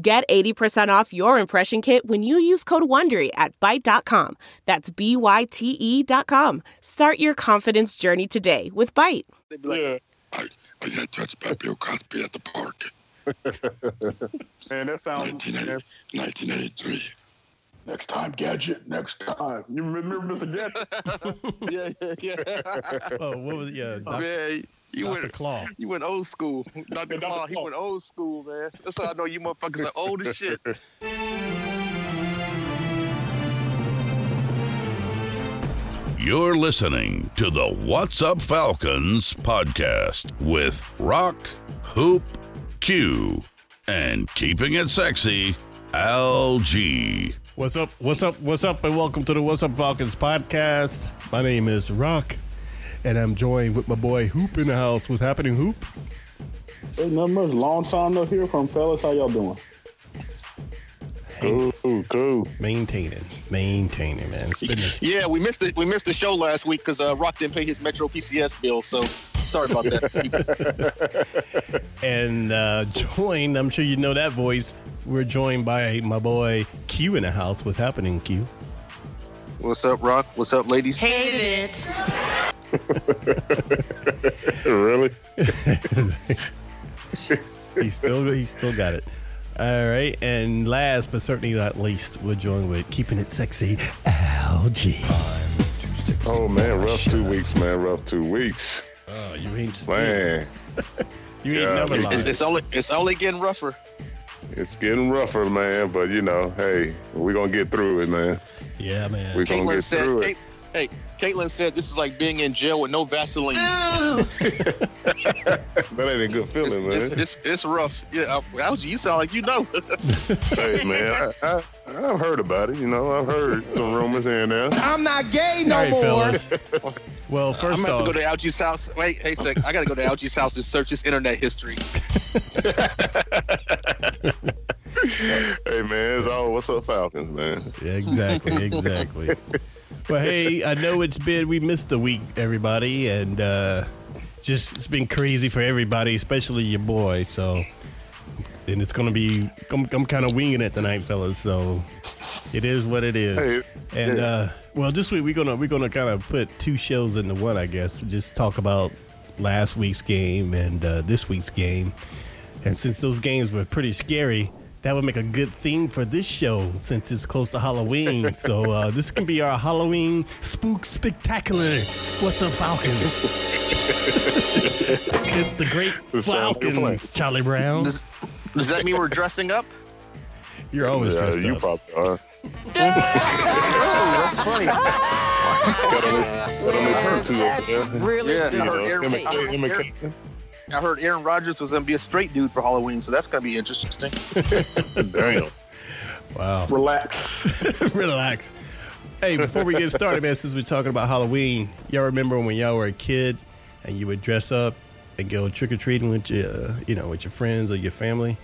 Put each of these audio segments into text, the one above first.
Get 80% off your impression kit when you use code WONDERY at Byte.com. That's B-Y-T-E dot com. Start your confidence journey today with Byte. Like, Yeah. I, I got touched by Bill Cosby at the park. Man, that sounds. 1980 1983. Next time, gadget. Next time. You remember Mr. Gadget? yeah, yeah, yeah. Oh, what was it? yeah? Doc, man, you Dr. went, Claw. you went old school. Dr. Dr. Claw, he went old school, man. That's how I know you motherfuckers are old as shit. You're listening to the What's Up Falcons podcast with Rock, Hoop, Q, and keeping it sexy, Al G. What's up? What's up? What's up? And welcome to the What's Up Falcons podcast. My name is Rock, and I'm joined with my boy Hoop in the house. What's happening, Hoop? Hey, nothing much. Long time no hear from fellas. How y'all doing? Cool, cool. Maintaining, maintaining, man. It's a- Yeah, we missed it. We missed the show last week because uh, Rock didn't pay his Metro PCS bill. So sorry about that. and uh, joined. I'm sure you know that voice. We're joined by my boy Q in the house. What's happening, Q? What's up, Rock? What's up, ladies? Hate it. Really? He's still he still got it. All right, and last but certainly not least, we're joined with keeping it sexy, LG. Oh man, rough two weeks, man. Rough two weeks, Oh, you ain't man. you ain't Yeah, never It's, it's, it's only it's only getting rougher. It's getting rougher, man. But you know, hey, we're gonna get through it, man. yeah, man. We're gonna Caitlin get said, through hey, it. hey, Caitlin said this is like being in jail with no Vaseline. That ain't a good feeling, it's, man. it's, it's rough. Yeah, Algie, you sound like you know. hey, man, I, I, I've heard about it. You know, I've heard some rumors here and there. I'm not gay no right, more. well, first I'm first gonna have to go to Algie's house. Wait, hey, sec. I gotta go to Algie's house and search his internet history. Hey, man, it's all what's up, Falcons, man. Yeah, exactly, exactly. But hey, I know it's been we missed a week, everybody, and uh just it's been crazy for everybody, especially your boy. So, and it's gonna be I'm, I'm kind of winging it tonight, fellas. So it is what it is. Hey, and yeah. uh well, this week we're gonna we're gonna kind of put two shows into one, I guess. Just talk about last week's game and uh, this week's game. And since those games were pretty scary, that would make a good theme for this show since it's close to Halloween. so uh, this can be our Halloween spook spectacular. What's up, Falcons? it's the great The sound of your Falcons, Charlie Brown. Does, does that mean we're dressing up? You're always Yeah, dressed you up. probably are. Oh, that's funny. Got on this, got on this tutu over there. Really? Yeah, You know, heard, him Aaron, and I, heard Aaron, Kate- I heard Aaron Rodgers was gonna be a straight dude for Halloween, so that's gonna be interesting. Damn. Wow. Relax. Relax. Hey, before we get started, man, since we're talking about Halloween, y'all remember when y'all were a kid and you would dress up and go trick or treating with your, you know, with your friends or your family?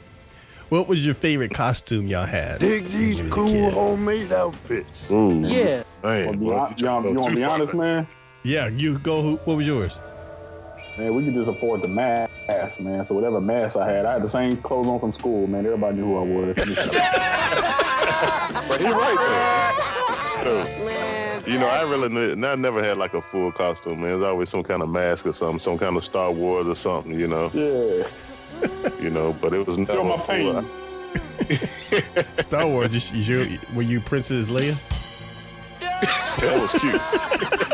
What was your favorite costume y'all had? Dig these you was a cool kid? homemade outfits. Ooh, Yeah. man. Wanna be, well, hon- you want, you want to be honest, man? Yeah, you go. who- What was yours? Man, we could just afford the mask, man. So whatever mask I had, I had the same clothes on from school, man. Everybody knew who I was. But he right though. Dude, You know, I really, ne- I never had like a full costume, man. It's always some kind of mask or something, some kind of Star Wars or something, you know. yeah. You know, but it was never Feel my full. pain. Star Wars. Is, is you, were you Princess Leia? That was cute.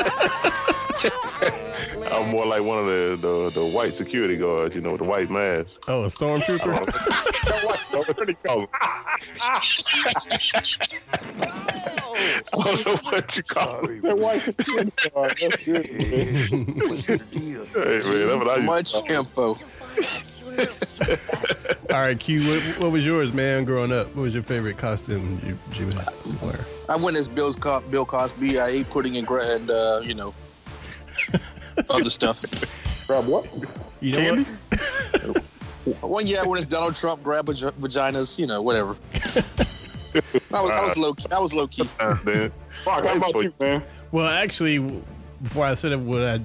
I'm more like one of the, the the white security guards, you know, with the white mask. Oh, a stormtrooper. Pretty cool. I don't know what you call it. That white security guard, that's good, man. What's the deal? Hey, man, that's what I Much to call it. info. All right, Q. What, what was yours, man? Growing up, what was your favorite costume you, you had wear? I went as Bill's Co- Bill Cosby. I ate pudding and, gra- and uh, you know, other stuff. Grab what? You know Candy? what? One year I went as Donald Trump, grab vag- vaginas, you know, whatever. I was, I was low key. I was low key. Uh, then, Fuck, how about you, man? Well, actually, before I said it, what I,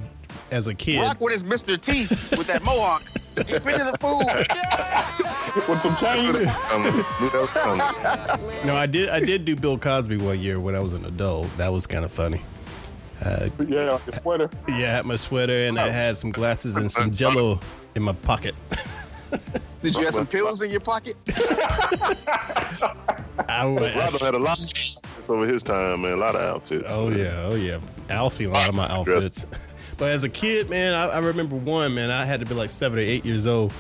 as a kid, Rock with his Mr. T with that mohawk. He's been to the food. With some change? knew that was coming. no, I did. I did do Bill Cosby one year when I was an adult. That was kind of funny. Uh, yeah, your sweater. Yeah, I had my sweater and I had some glasses and some Jello in my pocket. Did you have some pills in your pocket? I was, Rondo had a lot of over his time, man. A lot of outfits. Oh yeah, oh yeah. I'll see a lot of my outfits. But as a kid, man, I, I remember one man. I had to be like seven or eight years old,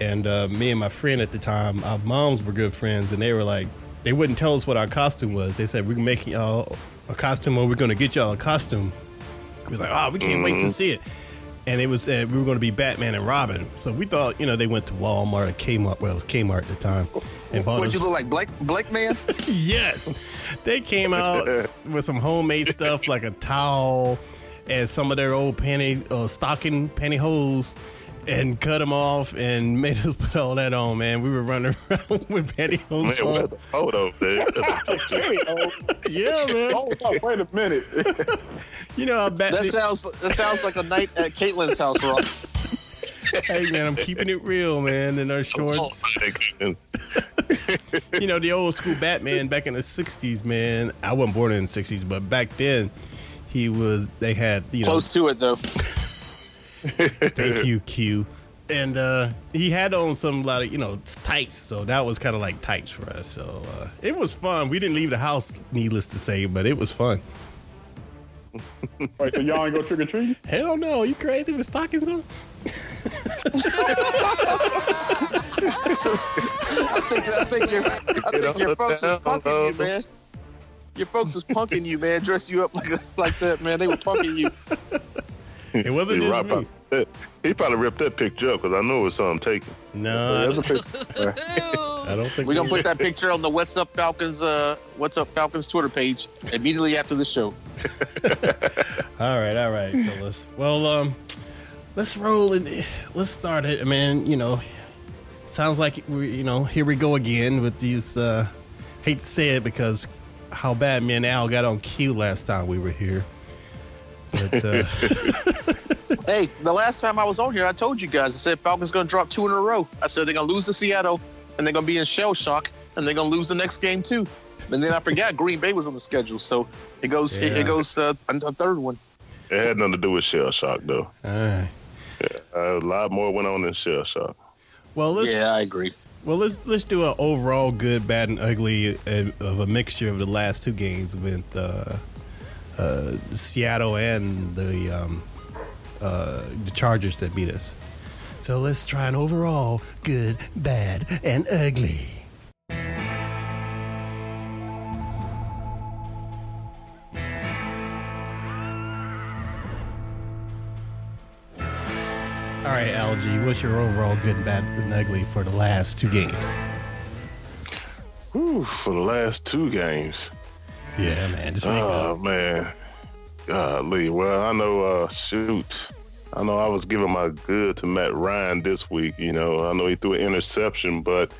and uh, me and my friend at the time, our moms were good friends, and they were like, they wouldn't tell us what our costume was. They said we're making y'all a costume, or we're going to get y'all a costume. We're like, oh, we can't wait to see it. And it was uh, we were going to be Batman and Robin. So we thought, you know, they went to Walmart or Kmart. Well, it was Kmart at the time. And bought What us- you look like, Blake? Blake man? yes. They came out with some homemade stuff like a towel and some of their old panty, uh, stocking pantyhose and cut them off and made us put all that on, man. We were running around with pantyhose Man, on. where's the photo, man? Yeah, man. Oh, wait a minute. You know, I bet. That sounds that sounds like a night at Caitlin's house, Rock. hey, man, I'm keeping it real, man. In our shorts. You know, the old school Batman back in the 60s, man. I wasn't born in the 60s, but back then, he was, they had, you know, Close to it though. Thank you, Q. And uh, he had on some lot of you know tights, so that was kind of like tights for us. So uh, it was fun. We didn't leave the house, needless to say, but it was fun. Wait, so y'all ain't go trick or treating? Hell no, you crazy with stockings on? I think I think your I think your folks was punking you, man. Your folks was punking you, man. Dress you up like like that, man. They were punking you. It wasn't he, just me. probably, he probably ripped that picture up because I know it was something taken. No, There's. I don't think We're gonna put that picture on the What's Up Falcons uh What's Up Falcons Twitter page immediately after the show. All right, all right, fellas. Well, um, let's roll and let's start it, man. You know, sounds like we, you know, here we go again with these. uh Hate to say it because how bad me and Al got on cue last time we were here. But uh, Hey, the last time I was on here, I told you guys I said Falcons gonna drop two in a row. I said they're gonna lose to Seattle and they're gonna be in shell shock and they're gonna lose the next game too. And then I forgot Green Bay was on the schedule, so it goes it, Yeah. it goes uh, a a third one. It had nothing to do with shell shock, though. all right. Uh, a lot more went on than shell shock. well, let's Yeah, I agree. Well let's let's do an overall good, bad, and ugly of a mixture of the last two games with uh, uh, Seattle and the um, uh, the Chargers that beat us. So let's try an overall good, bad, and ugly. All right, Algie, what's your overall good, and bad, and ugly for the last two games? Whew, for the last two games. Yeah, man. Just Oh man, golly. Well, I know. Uh, shoot, I know. I was giving my good to Matt Ryan this week. You know, I know he threw an interception, but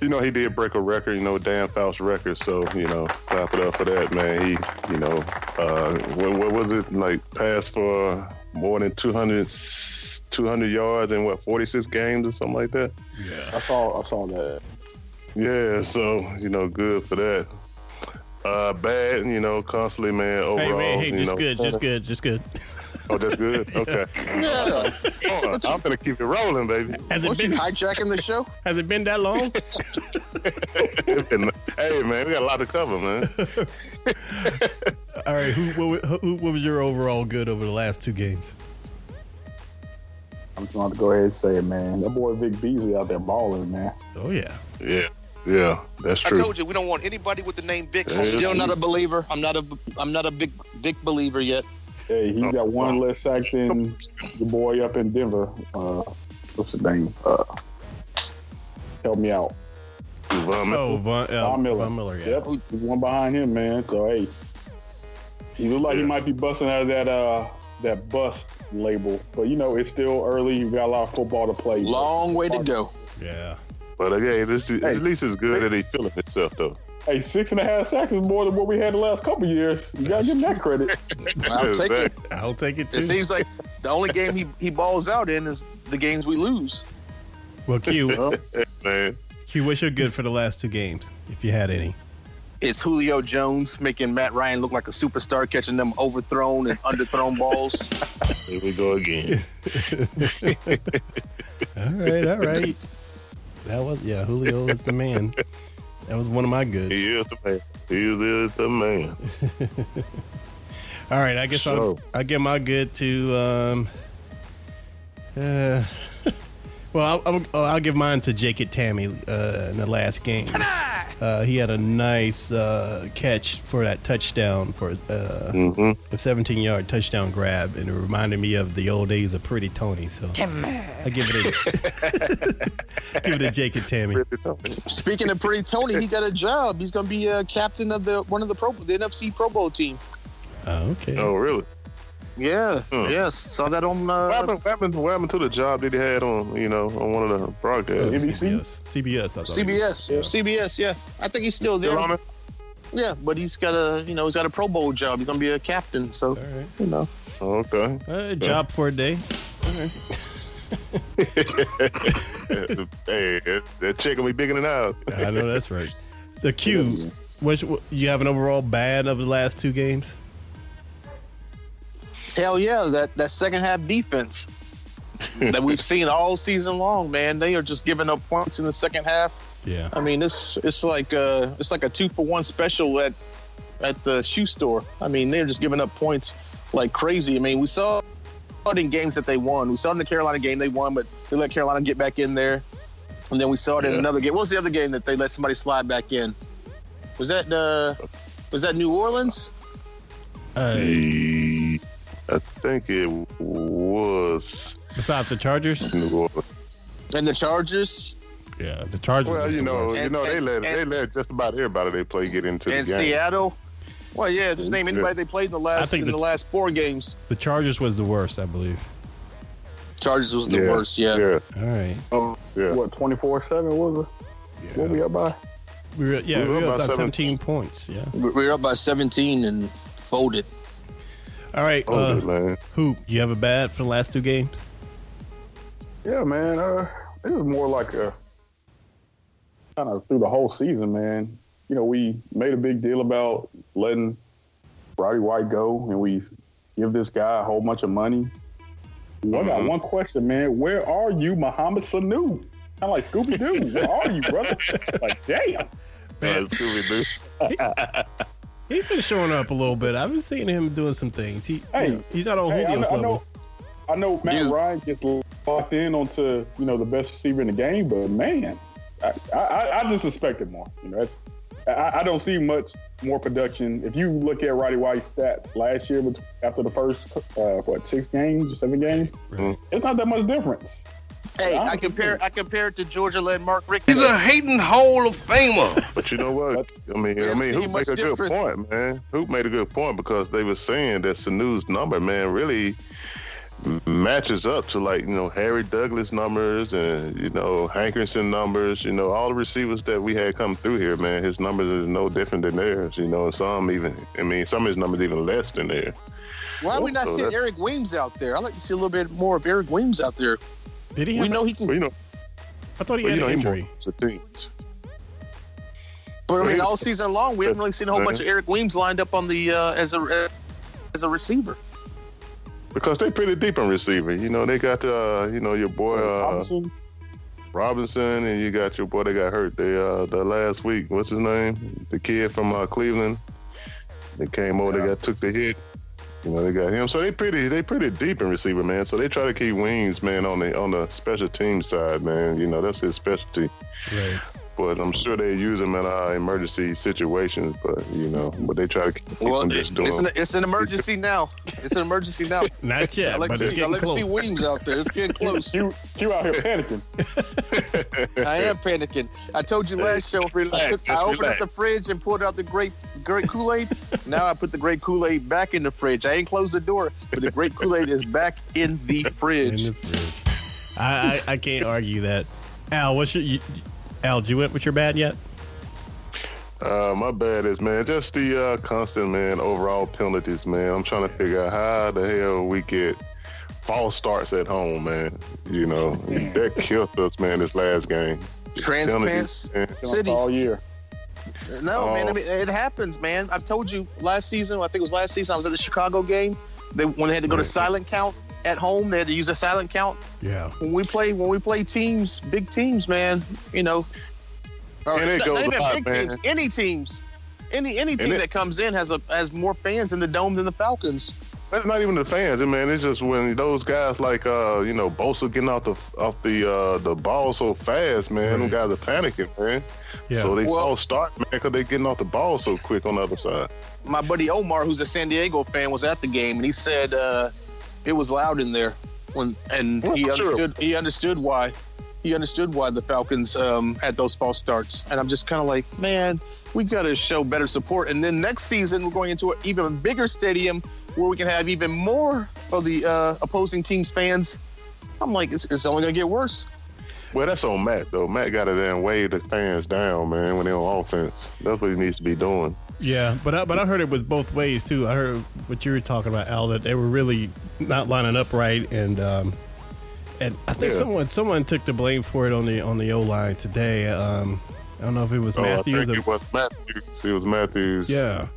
you know he did break a record. You know, Dan Fouts record. So you know, clap it up for that, man. He, you know, uh, what, what was it like? Passed for more than 200, 200 yards in what 46 games or something like that. Yeah, I saw, I saw that. Yeah, so you know, good for that. Uh, bad, you know, constantly, man. Hey, Overall, man, hey, you just know. good, just good, just good. Oh, that's good. Okay, Yeah. I'm gonna keep it rolling, baby. Has it What you been hijacking the show? has it been that long? hey, man, we got a lot to cover, man. All right, who what, who what was your overall good over the last two games? I'm just going to go ahead and say it, man. That boy Vic Beasley out there balling, man. Oh yeah, Yeah, yeah, that's true. I told you we don't want anybody with the name Vic. I'm still it's not a believer. I'm not a I'm not a big big believer yet. Hey, he got one less sack than the boy up in Denver. Uh, what's his name? Uh, help me out. Von Miller. Oh, Von, uh, Von Miller. Von Miller, yeah. Yep, there's one behind him, man. So hey, he look like he might be busting out of that uh that bust label, but you know it's still early. You got a lot of football to play. Long way to go. Yeah. But again, this is, Hey. at least it's good that he's feeling himself though. Hey, six and a half sacks is more than what we had the last couple years. You gotta give him that credit. I'll take it. I'll take it too. It seems like the only game he, he balls out in is the games we lose. well, Q, Well, man. Q, what's your good for the last two games, if you had any? It's Julio Jones making Matt Ryan look like a superstar, catching them overthrown and underthrown balls. Here we go again. All right, all right. That was yeah. Julio is the man. That was one of my goods. He is the man. He is the man. All right, I guess I'll I'll give my good to um. Uh, well, I'll, I'll, oh, I'll give mine to Jake Jacob Tamme uh, in the last game. Uh, he had a nice uh, catch for that touchdown for uh, hmm a 17 yard touchdown grab, and it reminded me of the old days of Pretty Tony. So I give it a give it a Jacob Tamme. Speaking of Pretty Tony, he got a job. He's going to be a captain of the one of the Pro the NFC Pro Bowl team. Oh, okay. Oh, really? Yeah, Hmm. yes. Saw that on. What Uh, happened, what, happened, what happened to the job that he had on, you know, on one of the broadcasts? NBC? CBS. CBS. I thought. CBS, Yeah. CBS, yeah. I think he's still there. Still on it? Yeah, but he's got a, you know, he's got a Pro Bowl job. He's gonna be a captain, so All right. you know. Okay. Uh, job for a day. hey, that, that check gonna be bigger than ours. I know that's right. So Q, which you have an overall bad of the last two games? Hell yeah, that that second half defense that we've seen all season long, man. They are just giving up points in the second half. Yeah. I mean, it's it's like uh it's like a two for one special at at the shoe store. I mean, they're just giving up points like crazy. I mean, we saw it in games that they won. We saw it in the Carolina game they won, but they let Carolina get back in there. And then we saw it in another game. What was the other game that they let somebody slide back in? Was that uh was that New Orleans? Hey, I think it was besides the Chargers, New Orleans. And the Chargers yeah, the Chargers. Well, you know, worst. you And- know, they and- let they let just about everybody they play get into the and game. Seattle. Well, yeah, just name anybody they played in the I last think in the- the last four games. the Chargers was the worst, I believe. Chargers was the Yeah. worst. Yeah. Yeah, All right, Um, yeah. what twenty four seven was it? What we up by? we were yeah, We we were were up up by by 17. 17 points. Yeah. We we were up by 17 and folded. All right, Oh, uh, man. Hoop, you have a bad for the last two games? Yeah, man. Uh, it was more like a kind of through the whole season, man. You know, we made a big deal about letting Roddy White go, and we give this guy a whole bunch of money. Well, I got Mhm. one question, man. Where are you, Mohamed Sanu? I'm like Scooby Doo. Where are you, brother? like, damn. Man, Uh, Scooby-Doo. He's been showing up a little bit. I've been seeing him doing some things. He, Hey, you know, he's not on Hey, I, Julio's know, I level. know, I know Matt Dude. Ryan gets locked in onto you know the best receiver in the game, but man, I, I, I just suspected more. You know, that's, I, I don't see much more production. If you look at Roddy White's stats last year, after the first uh, what six games seven games, Right. it's not that much difference. Hey, I I'm- compare I compare it to Georgia led Mark Richt. He's a hating Hall of Famer. But you know what? I mean, We I mean, seen Hoop made a good difference. point, man. Hoop made a good point because they were saying that Sanu's number, man, really matches up to like you know Harry Douglas numbers and you know Hankerson numbers. You know all the receivers that we had come through here, man. His numbers are no different than theirs. You know, and some even. I mean, some of his numbers even less than theirs. Why are we oh, not So seeing Eric Weems out there? I'd like to see a little bit more of Eric Weems out there. Did he? We Have know he can, Well, you know, I thought he well, had you know an he more injury. to teams. but I mean, all season long, we haven't really seen a whole bunch of Eric Weems lined up on the uh, as a uh, as a receiver. Because they're pretty deep in receiving. You know, they got uh, you know, your boy uh, Robinson, Robinson, and you got your boy that got hurt the uh, the last week. What's his name? The kid from uh, Cleveland. They came over. They got took the hit. You know, they got him. So they pretty they pretty deep in receiver, man. So they try to keep Weems, man, on the on the special team side, man. You know, that's his specialty. Right. But I'm sure they use them in uh, emergency situations. But you know, but they try to keep Well, them it- just doing. it's an, it's an emergency now. It's an emergency now. Not I yet, like but to it's see, I getting like to see Weems out there. It's getting close. You you out here panicking. I am panicking. I told you last show. Relax, I, I opened relax. up the fridge and pulled out the great grape Kool Aid. now I put the great Kool Aid back in the fridge. I ain't closed the door, but the great Kool Aid is back in the fridge. in fridge. the fridge. I, I I can't argue that. Al, what's your you, Al? Did you went with your bad yet? Uh, my bad is man, just the uh, constant man overall penalties, man. I'm trying to figure out how the hell we get false starts at home, man. You know that killed us, man. This last game. Trans Penalties, pants. man. City. all year. No, man. I Oh. mean, it happens, man. I told you last season. I think it was last season. I was at the Chicago game. They when they had to go to silent count at home, they had to use a silent count. Yeah. When we play, when we play teams, big teams, man. You know, And it not, goes not even a big man. teams. Any teams, any any team it- that comes in has a has more fans in the dome than the Falcons. But not even the fans, man. It's just when those guys like uh, you know, Bosa getting off the off the uh the ball so fast, man. Them guys are panicking, man. Yeah. So they Well- all start, man, because they're getting off the ball so quick on the other side. My buddy Omar, who's a San Diego fan, was at the game, and he said uh, it was loud in there. When and Well, he sure. understood he understood why he understood why the Falcons um, had those false starts. And I'm just kind of like, man, we got to show better support. And then next season, we're going into an even bigger stadium where we can have even more of the uh, opposing team's fans. I'm like, it's, it's only gonna get worse. Well, that's on Matt though. Matt got to then weigh the fans down, man, when they're on offense. That's what he needs to be doing. Yeah, but I, but I heard it was both ways too. I heard what you were talking about, Al, that they were really not lining up right, and um, and I think Yeah. someone someone took the blame for it on the on the O line today. Um, I don't know if it was Oh, I Matthews. think or, it was Matthews. It was Matthews. yeah,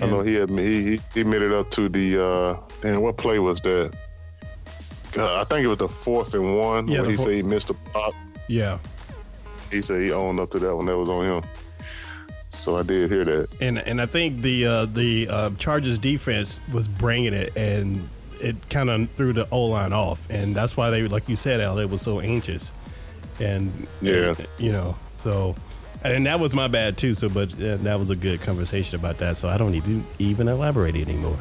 I know he had he he, made it up to the uh damn what play was that? Uh, I think it was the fourth and one Yeah, where he four- said he missed a pop. yeah. He said he owned up to that one. That was on him. So I did hear that. And and I think the uh, the uh, Chargers defense was bringing it, and it kind of threw the O line off, and that's why they, like you said, Al, it was so anxious, and Yeah. and, you know, so and that was my bad too. So, but uh, that was a good conversation about that. So I don't need to even elaborate anymore.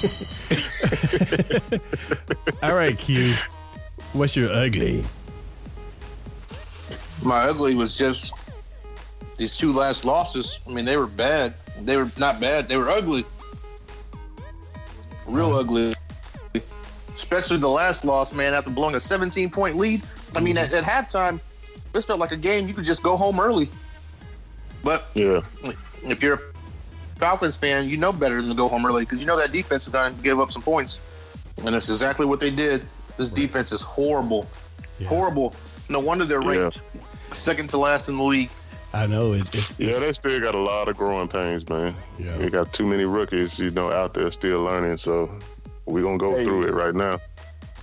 All right, Q, what's your ugly? My ugly was just these two last losses. I mean, they were bad. They were not bad. They were ugly. Real ugly. Especially the last loss, man, after blowing a 17 point lead. I mean, at, at halftime, this felt like a game you could just go home early. But Yeah. if you're a Falcons fan, you know better than to go home early because you know that defense is going to give up some points. And that's exactly what they did. This defense is horrible. Yeah. Horrible. No wonder they're ranked second to last in the league. I know it, it's, Yeah, they still got a lot of growing pains, man. Yeah. They got too many rookies, you know, out there still learning. So we're gonna go Hey. through it right now.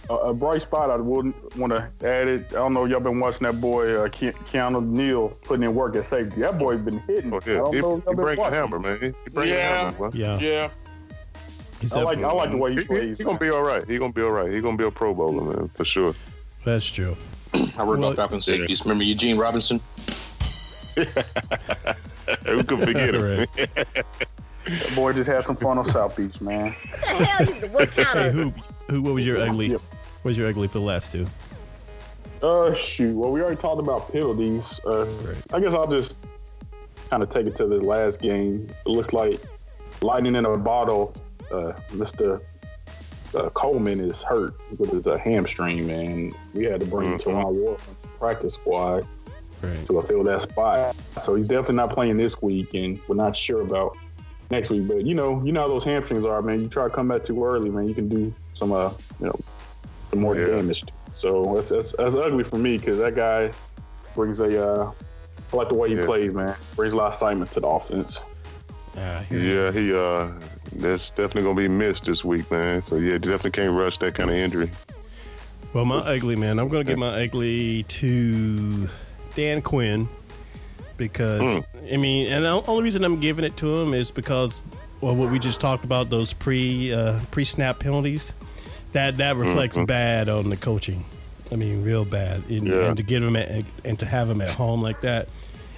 A, a bright spot I wouldn't want to add it. I don't know if y'all been watching that boy uh, Ke- Keanu Neal putting in work at safety. That boy has been hitting. Oh, I yeah. don't He, know if he been bring the hammer, man. He, he bring Yeah. the hammer, man. yeah. Yeah. He's I like I like the way he He, he, plays. he gonna be all right. He's gonna be all right. He's gonna be a Pro Bowler, man, for sure. That's true. I wrote Well, about Falcons safeties. Remember Eugene Robinson? Who could forget him? Right. That boy just had some fun on South Beach, man. what kind Hey, of who who what was your ugly? Yep. What was your ugly for the last two? Uh, shoot. Well, we already talked about penalties. Uh, Right. I guess I'll just kind of take it to this last game. It looks like lightning in a bottle. Uh, Mr. Uh, Coleman is hurt with his uh, hamstring, man. We had to bring Mhm. Terron Ward from the practice squad Right. to fill that spot. So he's definitely not playing this week, and we're not sure about next week. But you know, you know how those hamstrings are, man. You try to come back too early, man. You can do some, uh, you know, some more Yeah. damage. So that's that's, that's ugly for me because that guy brings a. Uh, I like the way he Yeah. plays, man. Brings a lot of excitement to the offense. Uh, Yeah, he uh, that's definitely gonna be missed this week, man. So yeah, definitely can't rush that kind of injury. Well, my ugly man, I'm going to give my ugly to Dan Quinn because Mm. I mean, and the only reason I'm giving it to him is because well, what we just talked about those pre uh, pre snap penalties that that reflects Mhm. bad on the coaching, I mean, real bad. And, Yeah. and to get him at, and to have him at home like that,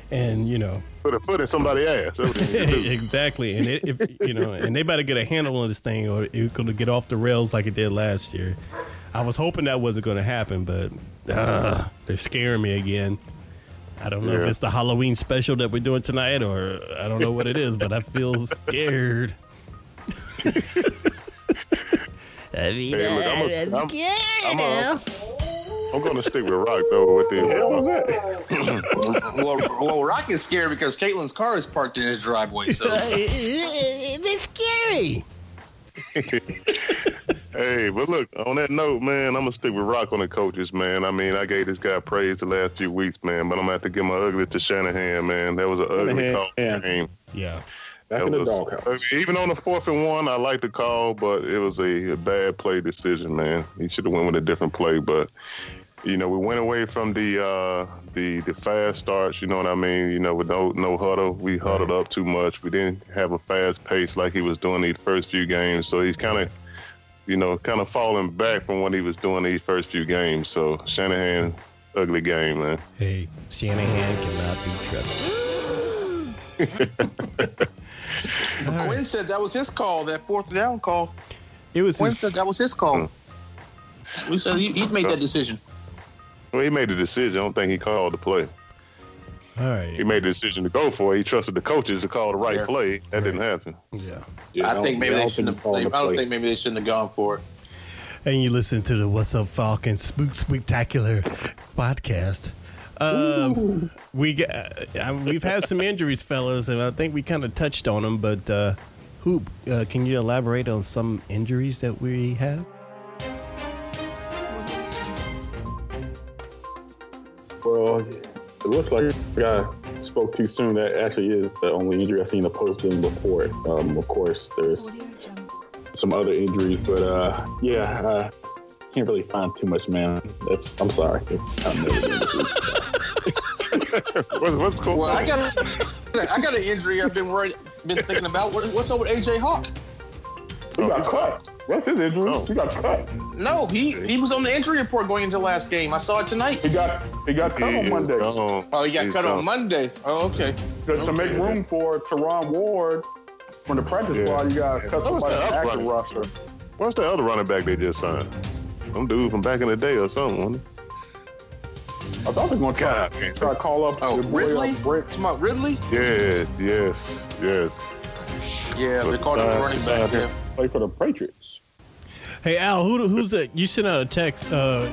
and you know, Put a foot in somebody's ass. That's what they need to do. exactly. And it, if you know, and they better get a handle on this thing, or it's going to get off the rails like it did last year. I was hoping that wasn't going to happen, but uh, they're scaring me again. I don't know if it's the Halloween special that we're doing tonight, or I don't know what it is, but I feel scared. I mean, Hey, look, I'm, a, I'm, scared I'm, now. a, I'm gonna stick with Rock though with the hell was that? well, well, Rock is scared because Caitlin's car is parked in his driveway. So it's scary. Hey, but look, on that note, man, I'm gonna stick with Rock on the coaches, man. I mean, I gave this guy praise the last few weeks, man, but I'm gonna have to give my ugly to Shanahan, man. That was an ugly dog Shanahan. game. Yeah. Back That in the was- doghouse. Even on the fourth and one, I like the call, but it was a, a bad play decision, man. He should have went with a different play, but you know, we went away from the uh, the the fast starts. You know what I mean? You know, with no no huddle, we huddled up too much. We didn't have a fast pace like he was doing these first few games. So he's kind of, you know, kind of falling back from what he was doing these first few games. So Shanahan, ugly game, man. Hey, Shanahan cannot be trusted. Quinn said that was his call, that fourth down call. It was Quinn his, said that was his call. We said he, he made that decision. Well, he made the decision. I don't think he called the play. All right. He made the decision to go for it. He trusted the coaches to call the right Yeah. play. That didn't happen. Yeah. Yeah, I don't- think maybe they shouldn't have. he called They, the I don't play. think maybe they shouldn't have gone for it. And you listen to the What's Up Falcon Spook Spectacular podcast. Um, we got, uh, we've had some injuries, fellas, and I think we kind of touched on them. But uh, Hoop, uh, can you elaborate on some injuries that we have? Well, it looks like I spoke too soon. That actually is the only injury I've seen a post game report. Um, of course, there's some other injuries, but uh, yeah, I can't really find too much, man. That's I'm sorry. It's kind of What, what's going Well. I got I got an injury I've been worried, been thinking about. What, what's up with AJ Hawk? he got cut. What's his injury? Oh. He got cut. No, he he was on the injury report going into last game. I saw it tonight. He got he got cut He on Monday gone. Oh, he got He's cut on. Monday. Oh, okay. to, to make room for Terron Ward from the practice Yeah. squad. You got to cut What somebody from the up active running? roster. What's the other running back they just signed? Some dude from back in the day or something. I thought they were going to try, God, damn. try to call up Oh, your Ridley? uh, Brett. Talking about Ridley? Yeah, yes, yes. Yeah, they called him a sign- running back. him. Play for the Patriots. Hey Al, who, who's that? You sent out a text uh,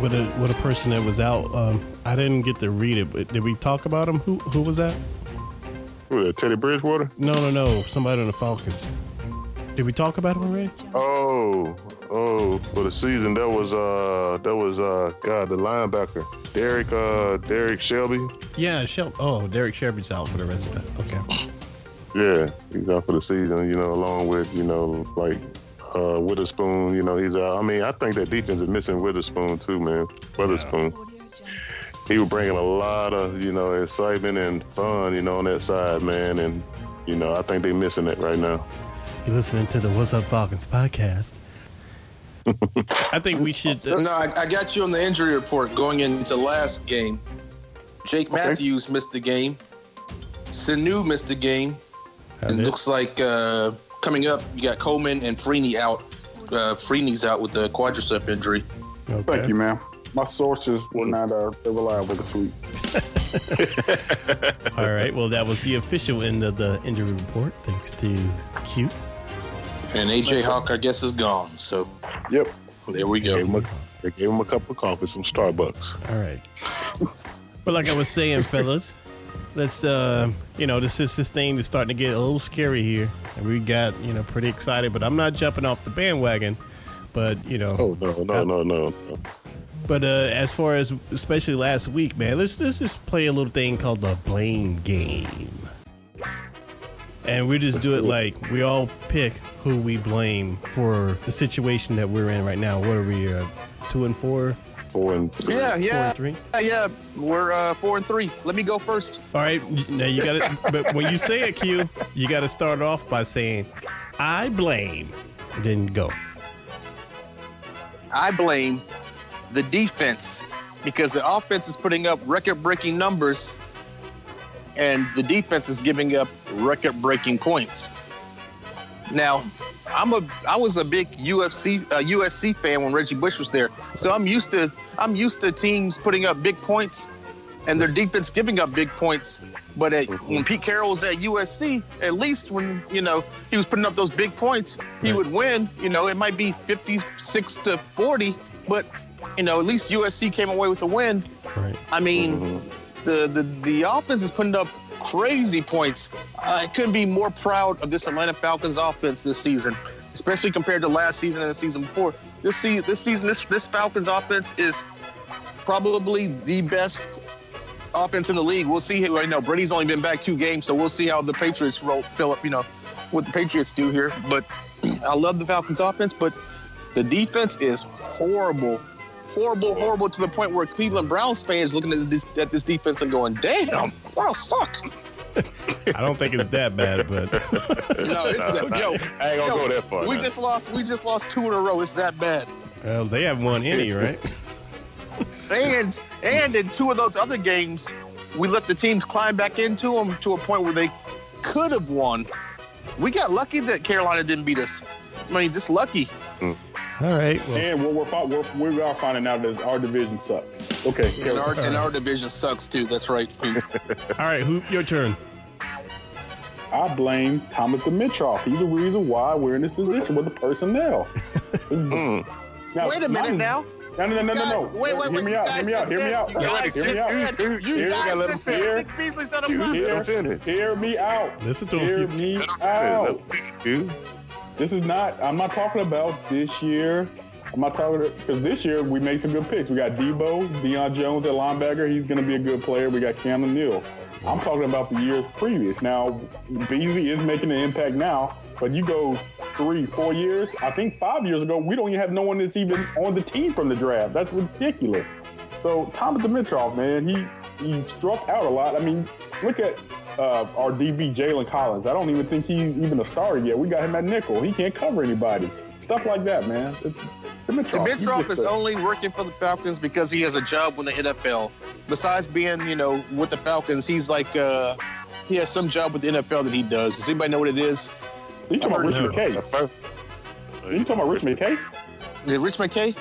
with a with a person that was out. Um, I didn't get to read it, but did we talk about him? Who who was that? Who, that, Teddy Bridgewater? No, no, no. Somebody on the Falcons. Did we talk about him already? Oh, oh, for the season that was uh that was uh God the linebacker Derrick uh Derrick Shelby. Yeah, Shel- Oh, Derrick Shelby's out for the rest of the. Okay. Yeah, he's out for the season. You know, along with you know like uh Weatherspoon. You know, he's out. I mean, I think that defense is missing Weatherspoon too, man. Weatherspoon. He was bringing a lot of you know excitement and fun, you know, on that side, man. And you know, I think they're missing it right now. You're listening to the What's Up Falcons podcast. I think we should. uh, No, I, I got you on the injury report going into last game. Jake Matthews missed the game. Sanu missed the game. That It it? looks like uh, coming up, you got Coleman and Freeney out. Uh, Freeney's out with the quadricep injury. okay. Thank you, man. My sources were not uh, reliable this week. All right. Well, that was the official end of the injury report. Thanks to Q. And AJ Hawk, I guess, is gone. So Yep. there we Gave him go. a, they gave him a cup of coffee, some Starbucks. All right. But like I was saying, fellas, let's uh, you know, this is this thing is starting to get a little scary here, and we got you know pretty excited. But I'm not jumping off the bandwagon. But you know, Oh no, no, no, no. no. But uh, as far as especially last week, man, let's let's just play a little thing called the blame game, and we just do it like we all pick who we blame for the situation that we're in right now. What are we? Uh, two and four, Four and three. Yeah, four yeah, and three. yeah, yeah. We're uh, four and three. Let me go first. All right, now you got to. but when you say a Q, you got to start off by saying, "I blame," then go. I blame the defense because the offense is putting up record-breaking numbers, and the defense is giving up record-breaking points. Now, I'm a I was a big UFC uh, USC fan when Reggie Bush was there, so I'm used to I'm used to teams putting up big points, and their defense giving up big points. But at, when Pete Carroll was at USC, at least when you know he was putting up those big points, he would win. You know, it might be 56 to 40, but you know at least USC came away with the win. Right. I mean, the, the the offense is putting up crazy points. I couldn't be more proud of this Atlanta Falcons offense this season, especially compared to last season and the season before. This season, this season, this this Falcons offense is probably the best offense in the league. We'll see. I know Brady's only been back two games, so we'll see how the Patriots roll. Philip. you know, what the Patriots do here. But I love the Falcons offense, but the defense is horrible horrible, horrible to the point where Cleveland Browns fans looking at this at this defense and going, "Damn, wow, suck." I don't think it's that bad, but No, it's that, yo, I ain't gonna yo, go that far. we now. just lost. We just lost two in a row. It's that bad. well, they haven't won any, right? And and in two of those other games, we let the teams climb back into them to a point where they could have won. We got lucky that Carolina didn't beat us. I mean, just lucky. Hmm. All right. Well, And what we're, fi- we're we are finding out that our division sucks. Okay, And our, and our division sucks too. That's right. all right. Who? Your turn. I blame Thomas Dimitroff. He's the reason why we're in this position with the personnel. Mm. Now, Wait a minute now. No, no, no, no, no, no. Wait, wait, Hear wait. me out. Hear me out. Hear me out. You guys Hear me out. You- You you guys gotta just said hear. Vic Beasley's not a You bust. Let hear, hear me out. Listen to Hear me Let him out. This is not. I'm not talking about this year. I'm not talking because this year we made some good picks. We got Debo, Deion Jones at linebacker. He's going to be a good player. We got Cameron Neal. I'm talking about the years previous. Now, Beasley is making an impact now, but you go three, four years. I think five years ago, we don't even have no one that's even on the team from the draft. That's ridiculous. So Thomas Dimitroff, man, he he struck out a lot. I mean, look at uh, our DB Jalen Collins. I don't even think he's even a starter yet. We got him at nickel. He can't cover anybody. Stuff like that, man. It's, Dimitroff, Dimitroff is a- only working for the Falcons because he has a job with the NFL. Besides being, you know, with the Falcons, he's like uh he has some job with the NFL that he does. Does anybody know what it is? You talking about Rich No. McKay? At first, You talking about Rich McKay? Is it Rich McKay?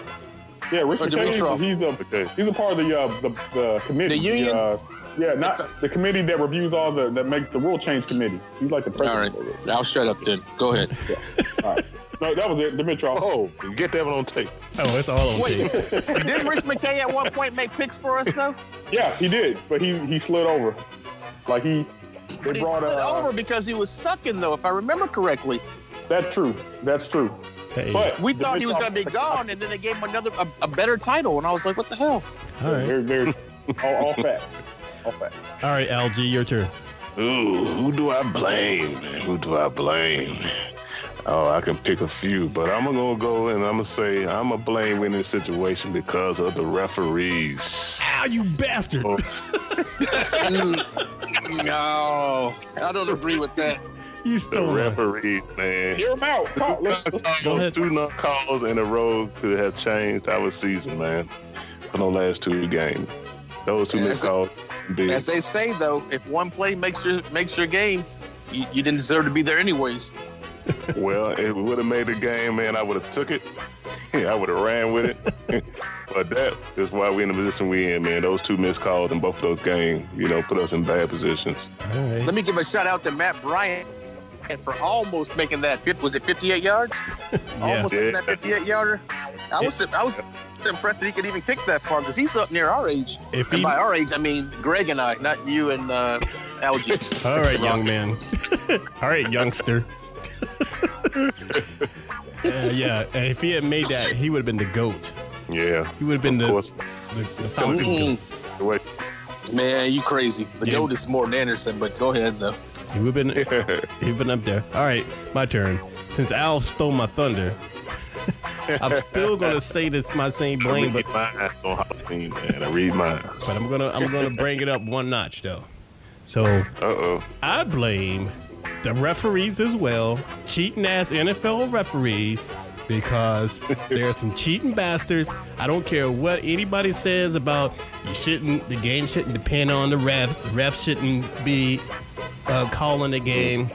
Yeah, Rich Or McKay. Dimitroff. He's a he's a part of the uh, the, the committee. The union? uh, yeah, not the committee that reviews all the that make the rule change committee. He's like the All right. president. of it. I'll shut up then. Go ahead. All right. No, that was it. Dimitroff. Oh, get that one on tape. Oh, it's all on Wait, tape. didn't Rich McKay at one point make picks for us though? Yeah, he did, but he he slid over. Like he they But he brought slid uh, over because he was sucking though, if I remember correctly. That's true. That's true. Hey, But We thought he was gonna be gone, and then they gave him another a, a better title, and I was like, what the hell? all right. They're, they're all, all fat. All fat. All right, LG, your turn. Ooh, who do I blame? Who do I blame? Oh, I can pick a few, but I'm gonna go and I'm gonna say I'm gonna blame in this situation because of the referees. Ow, you bastard! Oh, no, I don't agree with that. You the stole mine. referees, man. Hear him out. Talk. Let's, let's, Go ahead. Those two non calls in a row could have changed our season, man. For the last two games, those two Yeah, missed calls. Big. As they say though, if one play makes your makes your game, you, you didn't deserve to be there anyways. Well, if it would have made the game, man, I would have took it. I would have ran with it. but that is why we're in the position we in, man. Those two missed calls in both of those games, you know, put us in bad positions. All right. Let me give a shout out to Matt Bryant and for almost making that. fif- Was it 58 yards? Almost making that 58 yarder. I was I was impressed that he could even kick that far because he's up near our age. If And by our age, I mean Greg and I, not you and uh, Algie. all right, young man. all right, youngster. Uh, yeah, and if he had made that, he would have been the goat. Yeah, He would have been of the, course. the, the Falcons Mm, goat. The way- man, you crazy. The Yeah. goat is more than Andersen, but go ahead though. He would have been. He'd been up there. All right, my turn. Since Al stole my thunder, I'm still gonna say this my same blame, but read mine on Halloween, man. I read mine. but I'm gonna I'm gonna bring it up one notch though. So Uh oh. I blame the referees as well, cheating ass NFL referees, because there are some cheating bastards. I don't care what anybody says about you shouldn't. The game shouldn't depend on the refs. The refs shouldn't be uh, calling the game.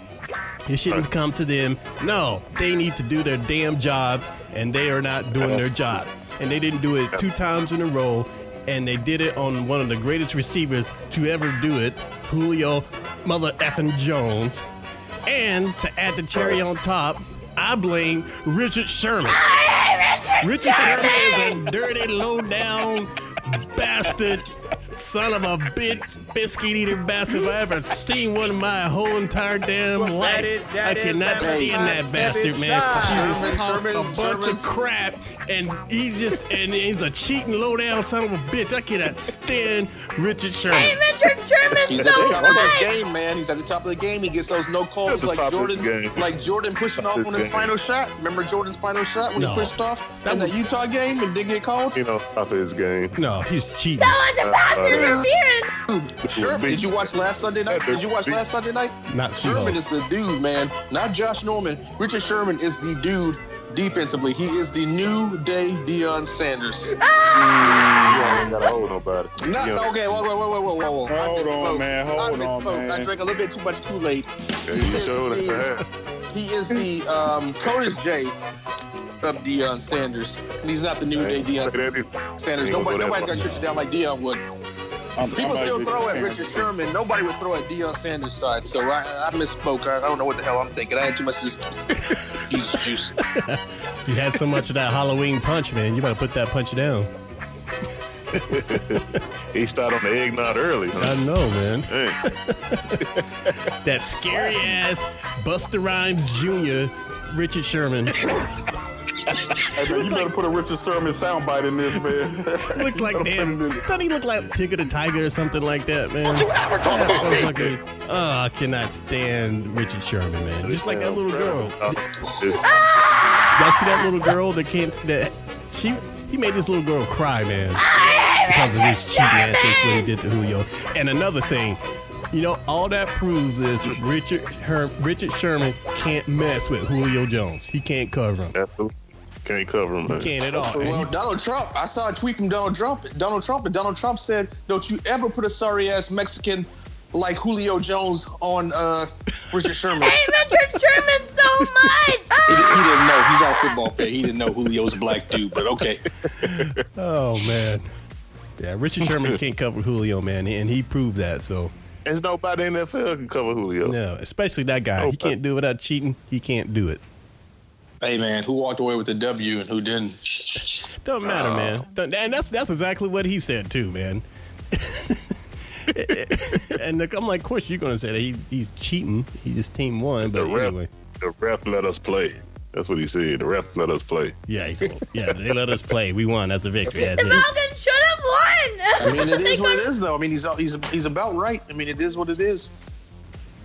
It shouldn't come to them. No, they need to do their damn job, and they are not doing their job. And they didn't do it two times in a row, and they did it on one of the greatest receivers to ever do it, Julio Mother effing Jones. And to add the cherry on top, I blame Richard Sherman. Richard Sherman is a dirty, low down bastard, son of a bitch, biscuit eating bastard. If I ever seen one in my whole entire damn life, I cannot stand that bastard, man. He just talks a bunch of crap, and he just and he's a cheating, low down son of a bitch. I cannot stand Richard Sherman. Hey, Richard Sherman He's so at the top of his game, man. He's at the top of the game. He gets those no calls like top of his Jordan, like Jordan pushing Top off on his his game. final shot. Remember Jordan's final shot when No. he pushed off That in was- that Utah game and didn't get called? You know, top of his game. No, he's cheating. That was a pass Uh, interference. Sherman, did you watch last Sunday night? Did you watch last Sunday night? Not Sherman Seahawks. is the dude, man. Not Josh Norman. Richard Sherman is the dude defensively. He is the new day Deion Sanders. Ah! You ain't gotta hold nobody. Not, You okay, whoa, whoa, whoa, whoa, whoa, whoa. I Hold on, misspoke. man. I Hold on, misspoke. I drank a little bit too much Kool-Aid. yeah, you showed us that. He is the um, protege of Deion Sanders. He's not the new day Deion Sanders. Nobody, nobody's got to shoot you down like Deion would. I'm- People I'm still throw at Richard Sherman. Nobody would throw at Deion Sanders' side. So I, I misspoke. I, I don't know what the hell I'm thinking. I had too much Jesus juice. You had so much of that Halloween punch, man. You better put that punch down. He started on the eggnog early. I know, man. That scary ass Busta Rhymes Jr. Richard Sherman Hey, man, you better put a Richard Sherman soundbite in this, man. looks like damn. put it in- Doesn't he look like Tigger the Tiger or something like that, man? Don't you ever talk That motherfucker- Oh, I cannot stand Richard Sherman, man. Just like that little girl. Y'all see that little girl that can't that she he made this little girl cry, man, because of his cheating antics what he did to Julio. And another thing, you know, all that proves is Richard Her, Richard Sherman can't mess with Julio Jones. He can't cover him. Absolutely. Can't cover him, man. Can't at all. Well, he- Donald Trump. I saw a tweet from Donald Trump. Donald Trump, and Donald Trump said, "Don't you ever put a sorry ass Mexican like Julio Jones on uh, Richard Sherman." Hey, Richard Sherman so much. He, he didn't know. He's not a football fan. He didn't know Julio's a black dude, but okay. oh man, yeah, Richard Sherman can't cover Julio, man, and he proved that. So There's nobody in the NFL can cover Julio. no, especially that guy. He can't do it without cheating. He can't do it. Hey man, who walked away with the W and who didn't? Doesn't matter, man. And that's that's exactly what he said too, man. and look, I'm like, of course you're gonna say that he, he's cheating. He just team one, The but ref, anyway, the ref let us play. That's what he said. The ref let us play. yeah, he's, yeah. They let us play. We won. That's a victory. That's The it. Falcons should have won. I mean, it is what it is, though. I mean, he's he's he's about right. I mean, it is what it is.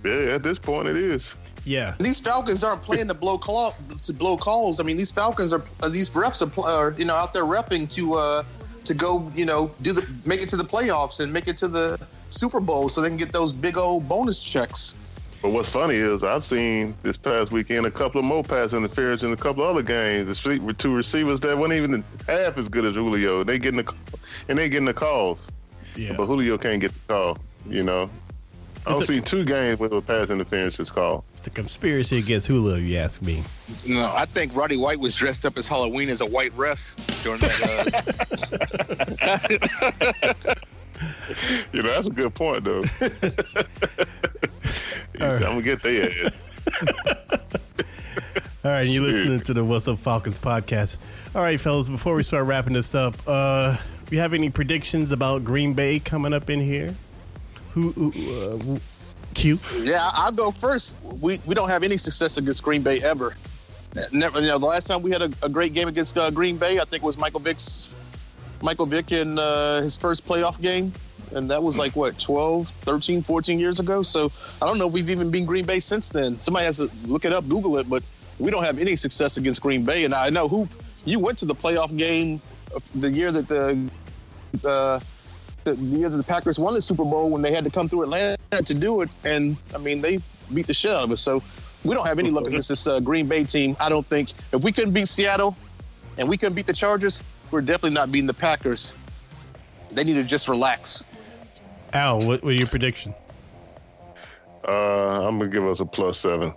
Yeah, at this point it is. Yeah, These Falcons aren't playing to blow call to blow calls. I mean, these Falcons are uh, these refs are, are you know out there repping to uh to go you know do the make it to the playoffs and make it to the Super Bowl so they can get those big old bonus checks. But what's funny is I've seen this past weekend a couple of more pass interference in a couple of other games. The street with two receivers that weren't even half as good as Julio. They getting the and they getting the calls, yeah. but Julio can't get the call. You know, I don't It's a- see two games where a pass interference is called. It's a conspiracy against Julio, you ask me. No, I think Roddy White was dressed up as Halloween as a white ref during that. Uh, You know, that's a good point though. He said, I'm gonna get their ass. All right, you're listening to the What's Up Falcons podcast. All right, fellas, before we start wrapping this up, uh, you have any predictions about Green Bay coming up in here? Who, who uh, who- Q? Yeah, I'll go first. We we don't have any success against Green Bay ever. Never, you know, the last time we had a, a great game against uh, Green Bay, I think it was Michael Vick's Michael Vick in uh, his first playoff game. And that was like, what, 12, 13, 14 years ago? So I don't know if we've even been Green Bay since then. Somebody has to look it up, Google it, but we don't have any success against Green Bay. And I know who you went to the playoff game the year that the, uh, the, the year that the Packers won the Super Bowl when they had to come through Atlanta to do it. And I mean, they beat the shit out of us. So we don't have any luck against this uh, Green Bay team. I don't think if we couldn't beat Seattle and we couldn't beat the Chargers, we're definitely not beating the Packers. They need to just relax. Al, what, what your prediction? Uh, I'm gonna give us a plus seven.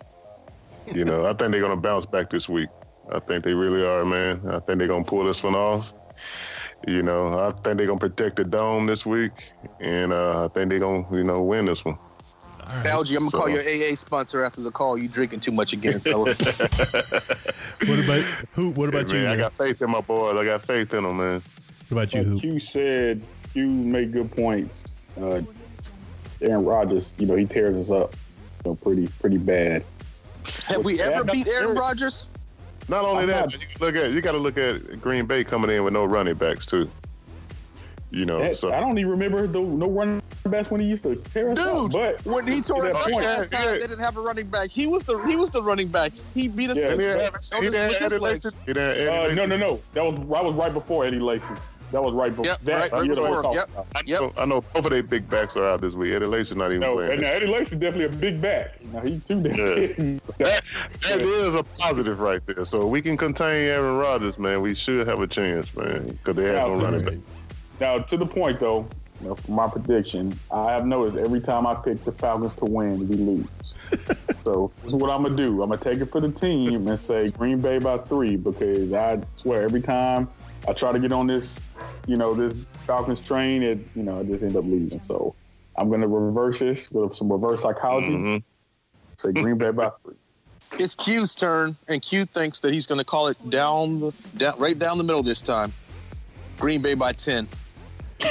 You know, I think they're gonna bounce back this week. I think they really are, man. I think they're gonna pull this one off. You know, I think they're gonna protect the dome this week, and uh, I think they're gonna, you know, win this one. Algie, I'm gonna So- call your AA sponsor after the call. You drinking too much again, fella. What about who? What about man, you? I got faith in my boys. I got faith in them, man. What about you? Like Who? Q said, you made good points. Uh, Aaron Rodgers, you know, he tears us up, you know, pretty pretty bad. have we ever beat Aaron there- Rodgers? Not only I'm that, not- but you look at you got to look at Green Bay coming in with no running backs too. You know, That- so I don't even remember the no running backs when he used to tear us up. Dude, But when he tore to us up point, last time, yeah. they didn't have a running back. He was the he was the running back. He beat us Yeah, with, he with had, his, he had with his Eddie legs. Lacy. He had Eddie uh, Lacy. no, no, no. That was that was right before Eddie Lacy. That was right before. Yep, that, right- right year that we're before, yep. about. I Yep. know, I know both of their big backs are out this week. Eddie Lacy's not even No, playing. and now Eddie Lacy's definitely a big back. Now he's too damn Yeah. That, that is a positive right there. So we can contain Aaron Rodgers, man. We should have a chance, man, because they have no running back. Now, to the point though, you know, for my prediction, I have noticed every time I pick the Falcons to win, we lose. so this is what I'm gonna do. I'm gonna take it for the team and say Green Bay by three because I swear every time I try to get on this, you know, this Falcons train, it you know, I just end up losing. So I'm gonna reverse this with some reverse psychology. Mhm. Say Green Bay by three. It's Q's turn, and Q thinks that he's going to call it down the down, right down the middle this time. Green Bay by ten.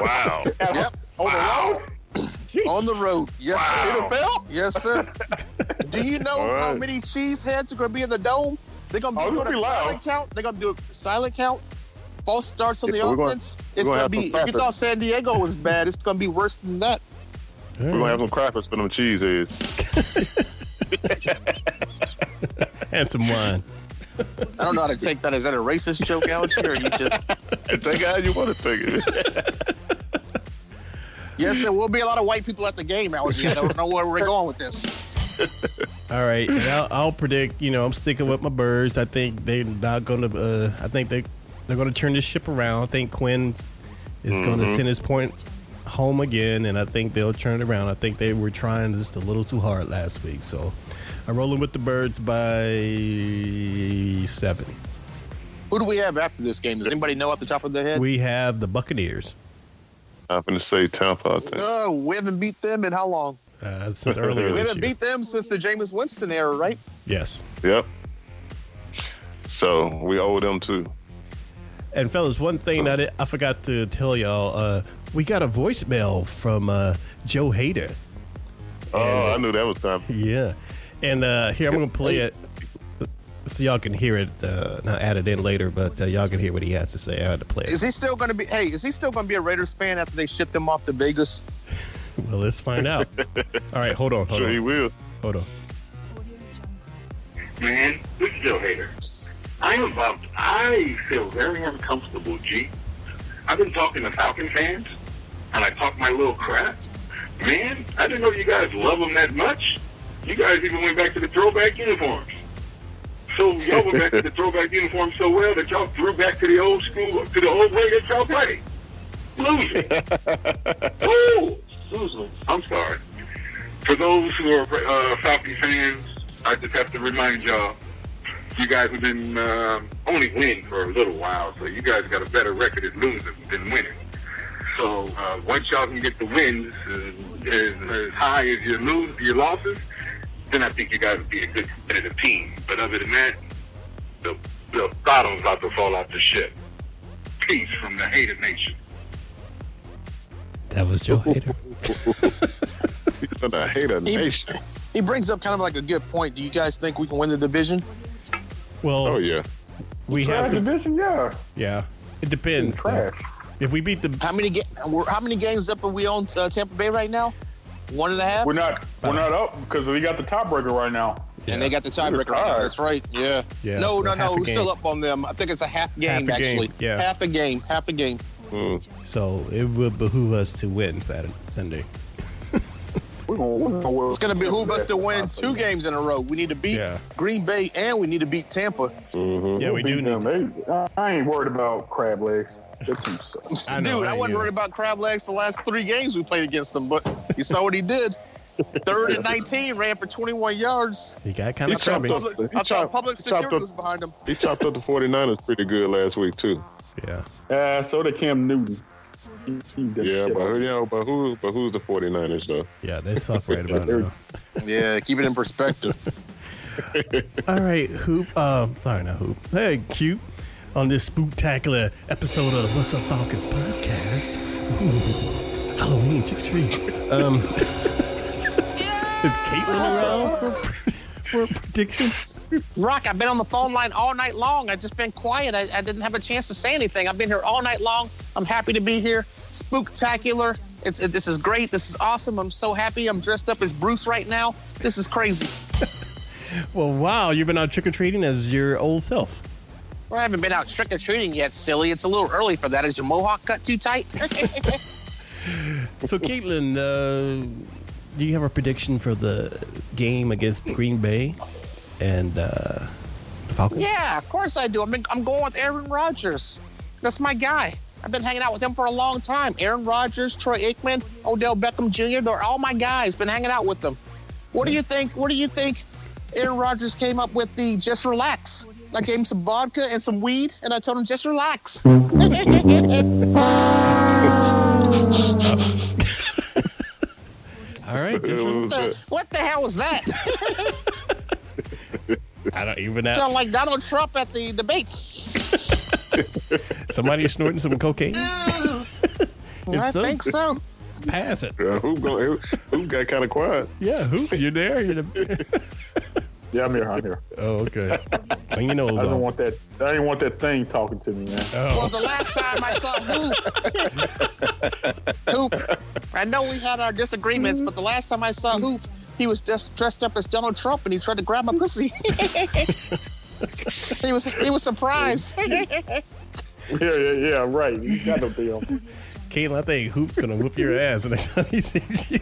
Wow. Yep. On the road? On the road. Yes, Wow. sir. Yes, sir. Do you know All how many cheese heads are going to be in the dome? They're going to Oh, be it'll doing a be loud. silent count. They're going to do a silent count. False starts on the we're gonna- offense. we're it's gonna going to be. If you thought San Diego was bad, it's going to be worse than that. We're gonna have some crackers for them cheese heads. and some wine. I don't know how to take that. Is that a racist joke, Alex? Or you just take it how you want to take it. yes, there will be a lot of white people at the game, Alex. I don't know where we're going with this. All right, I'll, I'll predict. You know, I'm sticking with my birds. I think they're not going to. Uh, I think they they're going to turn this ship around. I think Quinn is going to send his point home again, and I think they'll turn it around. I think they were trying just a little too hard last week, so I'm rolling with the birds by seven. Who do we have after this game? Does anybody know off the top of their head? We have the Buccaneers I'm gonna say Tampa. I think. Oh, we haven't beat them in how long? uh, since earlier We haven't year. beat them since the Jameis Winston era, right? Yes. Yep. So we owe them too. And fellas, one thing that I, I forgot to tell y'all, uh, we got a voicemail from uh, Joe Hader. Oh, I knew that was coming. Yeah, and uh, here I'm gonna play it so y'all can hear it. Uh, not add it in later, but uh, y'all can hear what he has to say. I had to play Is it. he still going to be? Hey, is he still going to be a Raiders fan after they shipped him off to Vegas? Well, let's find out. All right, hold on, hold Sure, he will. hold on. Man, this is Joe Hader. I am about, I feel very uncomfortable, G. I've been talking to Falcon fans, and I talk my little crap. Man, I didn't know you guys love them that much. You guys even went back to the throwback uniforms. So y'all went back to the throwback uniforms so well that y'all threw back to the old school, to the old way that y'all played. Losing. Ooh, losing. I'm sorry. For those who are uh, Falcon fans, I just have to remind y'all, you guys have been um only winning for a little while, so you guys got a better record at losing than winning. So uh, once y'all can get the wins uh, as, as high as your lose your losses, then I think you guys will be a good competitive team. But other than that, the, the bottom's about to fall off the ship. Peace from the hated nation. That was Joe Hader. He's gonna hate a nation. He brings up kind of like a good point. Do you guys think we can win the division? Well, Oh yeah. we Trash have to. division, yeah. Yeah, it depends. though. Trash. If we beat the, How many ga- How many games up are we on uh, Tampa Bay right now? One and a half. We're not we're not up because we got the tiebreaker right now. And they got the tiebreaker. right That's right. Yeah. Yeah, no, so no, no. We're still up on them. I think it's a half game Half a game, actually. yeah. Half a game. Half a game. Mm. so it would behoove us to win Saturday, Sunday. We're gonna, we're gonna It's going to behoove us to win two games in a row. We need to beat Yeah. Green Bay and we need to beat Tampa. Mm-hmm. Yeah, we do beat need. them. They- I- I ain't worried about crab legs. That team sucks. I know, Dude, I I wasn't worried about crab legs the last three games we played against them, but you saw what he did. Third and 19, ran for 21 yards. He got kind of chopped chubby. up- Public, he I thought chopped- public he chopped security up- was behind him. He chopped up the 49ers pretty good last week too. Yeah. Uh, so did Cam Newton. He, he Yeah, but on you know, but who, but who's the 49ers though? Yeah, they suck right about now. Yeah, keep it in perspective. All right, Hoop. Um, sorry, not Hoop. Hey, Cute. On this spooktacular episode of the What's Up Falcons podcast. Ooh, Halloween, trick or treat. Um, is Caitlin around for, for a prediction? Rock, I've been on the phone line all night long. I've just been quiet. I, I didn't have a chance to say anything. I've been here all night long. I'm happy to be here. Spooktacular. It's, it, this is great. This is awesome. I'm so happy. I'm dressed up as Bruce right now. This is crazy. Well, wow, you've been out trick or treating as your old self. Well, I haven't been out trick or treating yet, silly. It's a little early for that. Is your mohawk cut too tight? So, Caitlin, uh, do you have a prediction for the game against Green Bay and uh, the Falcons? yeah, of course I do. I'm, I'm going with Aaron Rodgers. That's my guy. I've been hanging out with him for a long time. Aaron Rodgers, Troy Aikman, Odell Beckham Jr. They're all my guys. Been hanging out with them. What do you think? What do you think? Aaron Rodgers came up with the just relax. I gave him some vodka and some weed, and I told him just relax. All right. just- It was, uh, what the hell was that? I don't even know. Sound like Donald Trump at the debate. Somebody snorting some cocaine? I so. think so. Pass it. uh, who, go, who, who got kind of quiet? Yeah, who? You there? You the... Yeah, I'm here. I'm here. Oh, okay. Clean your nose I don't want that. I didn't want that thing talking to me, man. Well, Oh, the last time I saw Hoop, Hoop, I know we had our disagreements, but the last time I saw Hoop, he was just dressed up as Donald Trump and he tried to grab my pussy. he was he was surprised. Yeah, yeah, yeah. Right. You got no deal. Caitlin, I think Hoop's gonna whoop your ass the next time he sees you.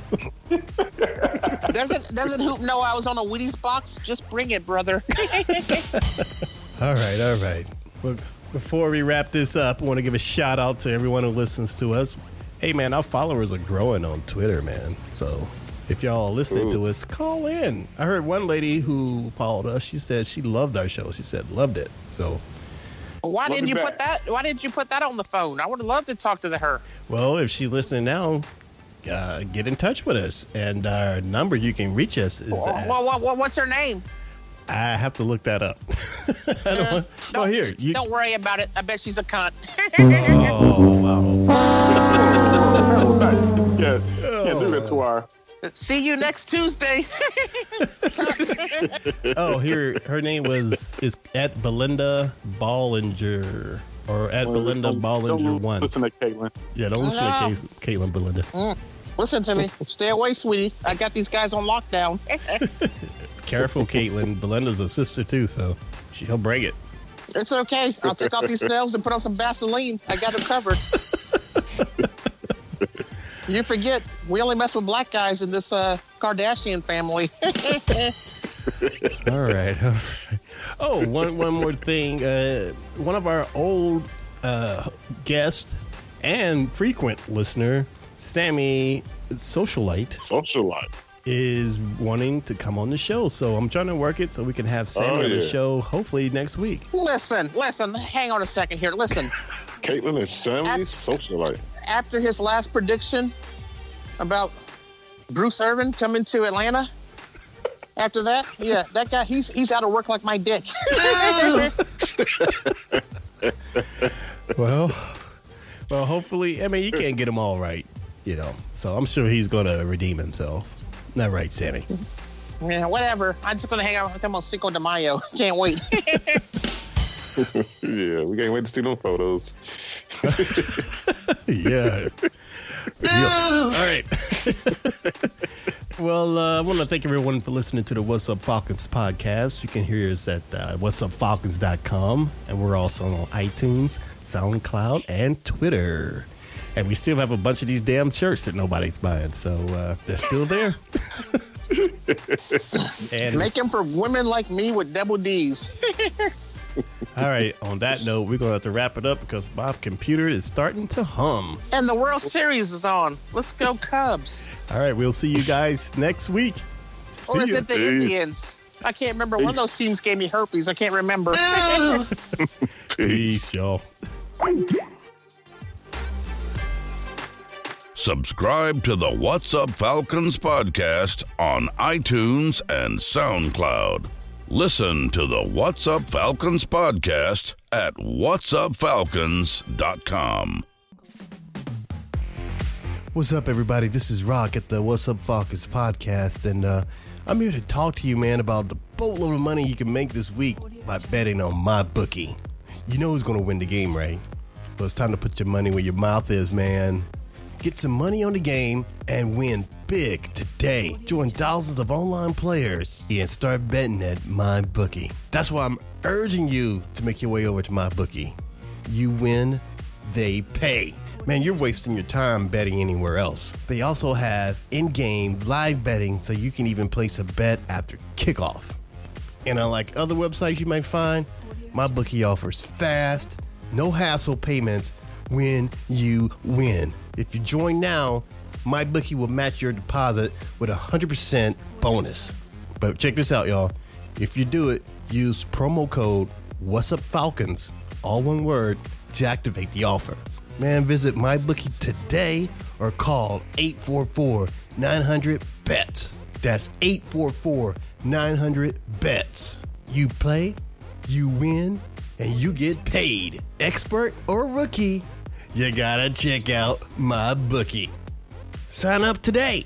doesn't doesn't Hoop know I was on a Wheaties box? Just bring it, brother. All right, all right. Well, before we wrap this up, I want to give a shout out to everyone who listens to us. Hey, man, our followers are growing on Twitter, man. So if y'all are listening to us, call in. I heard one lady who followed us. She said she loved our show. She said loved it. So, Why Love didn't you you back. put that? Why didn't you put that on the phone? I would have loved to talk to the her. well, if she's listening now, uh, get in touch with us. And our number you can reach us is. at- Well, what, what, what's her name? I have to look that up. I don't want, well, here. You, Don't worry about it. I bet she's a cunt. oh, wow. Yeah, can't do it to our. See you next Tuesday. Oh, here her name was is at Belinda Ballinger or at oh, Belinda Don't- Bollinger don't one. Listen to Caitlin. Yeah, don't listen oh, No. to Cais- Caitlin Belinda. Mm, listen to me. Stay away, sweetie. I got these guys on lockdown. Careful, Caitlin. Belinda's a sister too, so she'll break it. it's okay. I'll take off these nails and put on some Vaseline. I got them covered. you forget, we only mess with black guys in this uh, Kardashian family. All right. Oh, one one more thing. Uh, one of our old uh, guests and frequent listener, Sammy Socialite, Social life. Is wanting to come on the show. So I'm trying to work it so we can have Sammy Oh, on the show hopefully next week. listen, listen. Hang on a second here. Listen. Caitlin and Sammy, Ab- social life. After his last prediction about Bruce Irvin coming to Atlanta, after that, yeah, that guy, he's he's out of work like my dick. Well, well, hopefully, I mean, you can't get them all right, you know. So I'm sure he's going to redeem himself. Not right, Sammy. yeah, whatever. I'm just gonna hang out with them on Cinco de Mayo. Can't wait. Yeah, we can't wait to see them photos. yeah. All right. well, uh, I want to thank everyone for listening to the What's Up Falcons podcast. You can hear us at uh, whatsupfalcons.com, and we're also on iTunes, SoundCloud, and Twitter. And we still have a bunch of these damn shirts that nobody's buying, so uh, they're still there. and Make them for women like me with double D's. all right, on that note, we're going to have to wrap it up because my computer is starting to hum. And the World Series is on. Let's go Cubs. All right, we'll see you guys next week. See or is ya. it the Indians? I can't remember. One of those teams gave me herpes. I can't remember. Peace, y'all. Subscribe to the What's Up Falcons podcast on iTunes and SoundCloud. Listen to the What's Up Falcons podcast at whatsupfalcons.com. What's up, everybody? This is Rock at the What's Up Falcons podcast, and uh, I'm here to talk to you, man, about the boatload of money you can make this week by betting on MyBookie. You know who's going to win the game, right? Well, it's time to put your money where your mouth is, man. Get some money on the game and win big today. Join thousands of online players and start betting at MyBookie. That's why I'm urging you to make your way over to MyBookie. You win, they pay. Man, you're wasting your time betting anywhere else. They also have in game live betting so you can even place a bet after kickoff. And unlike other websites you might find, MyBookie offers fast, no hassle payments when you win. If you join now, MyBookie will match your deposit with a 100% bonus. But check this out, y'all. If you do it, use promo code What's Up Falcons, all one word, to activate the offer. Man, visit MyBookie today or call 844 900 BETS. That's 844 900 BETS. You play, you win, and you get paid. Expert or rookie, you gotta check out MyBookie. Sign up today